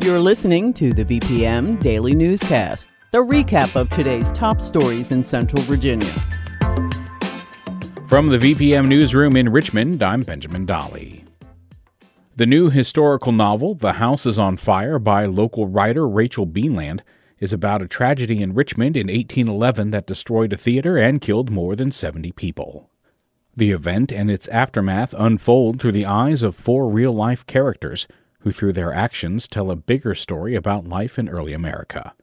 You're listening to the VPM Daily Newscast, the recap of today's top stories in Central Virginia. From the VPM Newsroom in Richmond, I'm Benjamin Dolly. The new historical novel, The House is on Fire, by local writer Rachel Beanland, is about a tragedy in Richmond in 1811 that destroyed a theater and killed more than 70 people. The event and its aftermath unfold through the eyes of four real life characters who, through their actions, tell a bigger story about life in early America.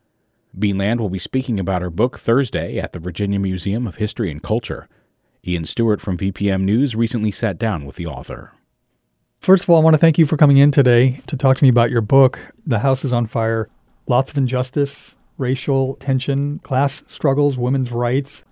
Beanland will be speaking about her book Thursday at the Virginia Museum of History and Culture. Ian Stewart from VPM News recently sat down with the author. First of all, I want to thank you for coming in today to talk to me about your book, The House is on Fire. Lots of injustice, racial tension, class struggles, women's rights.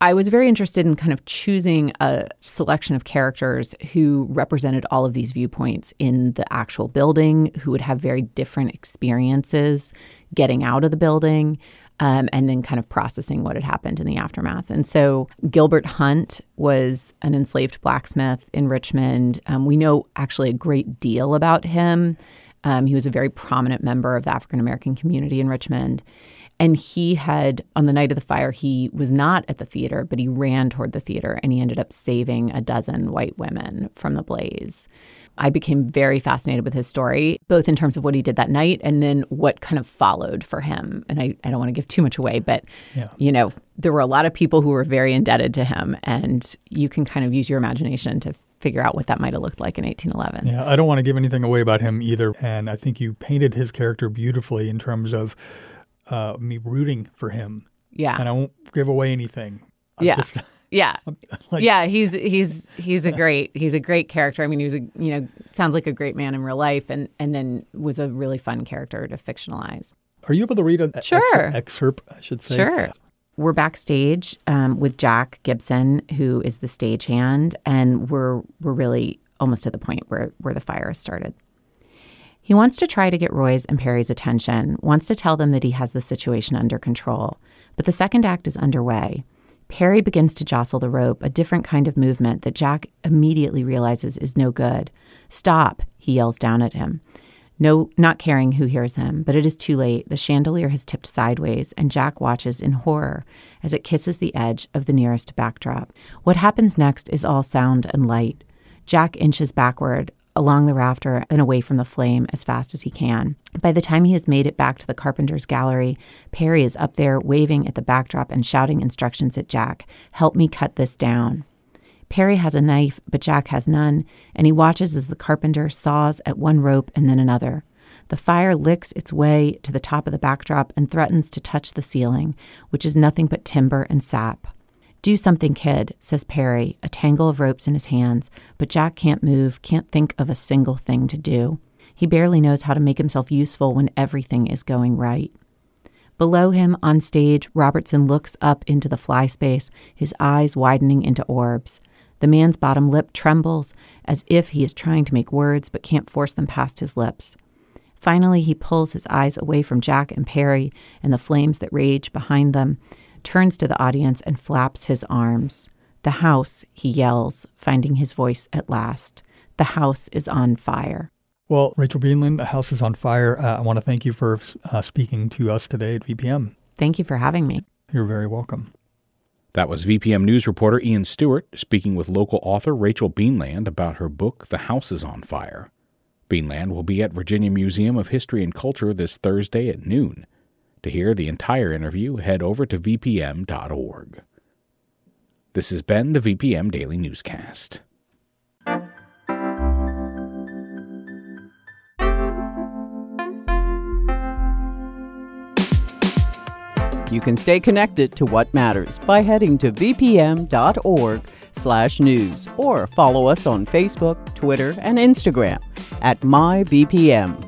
I was very interested in kind of choosing a selection of characters who represented all of these viewpoints in the actual building, who would have very different experiences getting out of the building. Um, and then kind of processing what had happened in the aftermath. And so Gilbert Hunt was an enslaved blacksmith in Richmond. Um, we know actually a great deal about him. Um, he was a very prominent member of the African American community in Richmond. And he had, on the night of the fire, he was not at the theater, but he ran toward the theater and he ended up saving a dozen white women from the blaze. I became very fascinated with his story, both in terms of what he did that night and then what kind of followed for him. And I, I don't want to give too much away, but, yeah. you know, there were a lot of people who were very indebted to him. And you can kind of use your imagination to figure out what that might have looked like in 1811. Yeah, I don't want to give anything away about him either. And I think you painted his character beautifully in terms of uh, me rooting for him. Yeah. And I won't give away anything. I'm yeah. Just, yeah. Like, yeah, he's he's he's a great he's a great character. I mean, he was a you know sounds like a great man in real life, and and then was a really fun character to fictionalize. Are you able to read an sure. excerpt, excerpt? I should say. Sure. We're backstage um, with Jack Gibson, who is the stagehand, and we're we're really almost at the point where where the fire started. He wants to try to get Roy's and Perry's attention, wants to tell them that he has the situation under control. But the second act is underway. Perry begins to jostle the rope, a different kind of movement that Jack immediately realizes is no good. Stop, he yells down at him. No, not caring who hears him, but it is too late. The chandelier has tipped sideways, and Jack watches in horror as it kisses the edge of the nearest backdrop. What happens next is all sound and light. Jack inches backward, along the rafter and away from the flame as fast as he can. By the time he has made it back to the carpenter's gallery, Perry is up there waving at the backdrop and shouting instructions at Jack Help me cut this down. Perry has a knife, but Jack has none, and he watches as the carpenter saws at one rope and then another. The fire licks its way to the top of the backdrop and threatens to touch the ceiling, which is nothing but timber and sap. Do something, kid, says Perry, a tangle of ropes in his hands, but Jack can't move, can't think of a single thing to do. He barely knows how to make himself useful when everything is going right. Below him, on stage, Robertson looks up into the fly space, his eyes widening into orbs. The man's bottom lip trembles, as if he is trying to make words but can't force them past his lips. Finally, he pulls his eyes away from Jack and Perry and the flames that rage behind them turns to the audience and flaps his arms. The house, he yells, finding his voice at last. The house is on fire. Well, Rachel Beanland, the house is on fire. Uh, I want to thank you for uh, speaking to us today at VPM. Thank you for having me. You're very welcome. That was VPM News reporter Ian Stewart speaking with local author Rachel Beanland about her book, The House is on Fire. Beanland will be at Virginia Museum of History and Culture this Thursday at noon. To hear the entire interview, head over to vpm.org. This has been the VPM Daily Newscast. You can stay connected to what matters by heading to vpm.org/news or follow us on Facebook, Twitter, and Instagram at myvpm.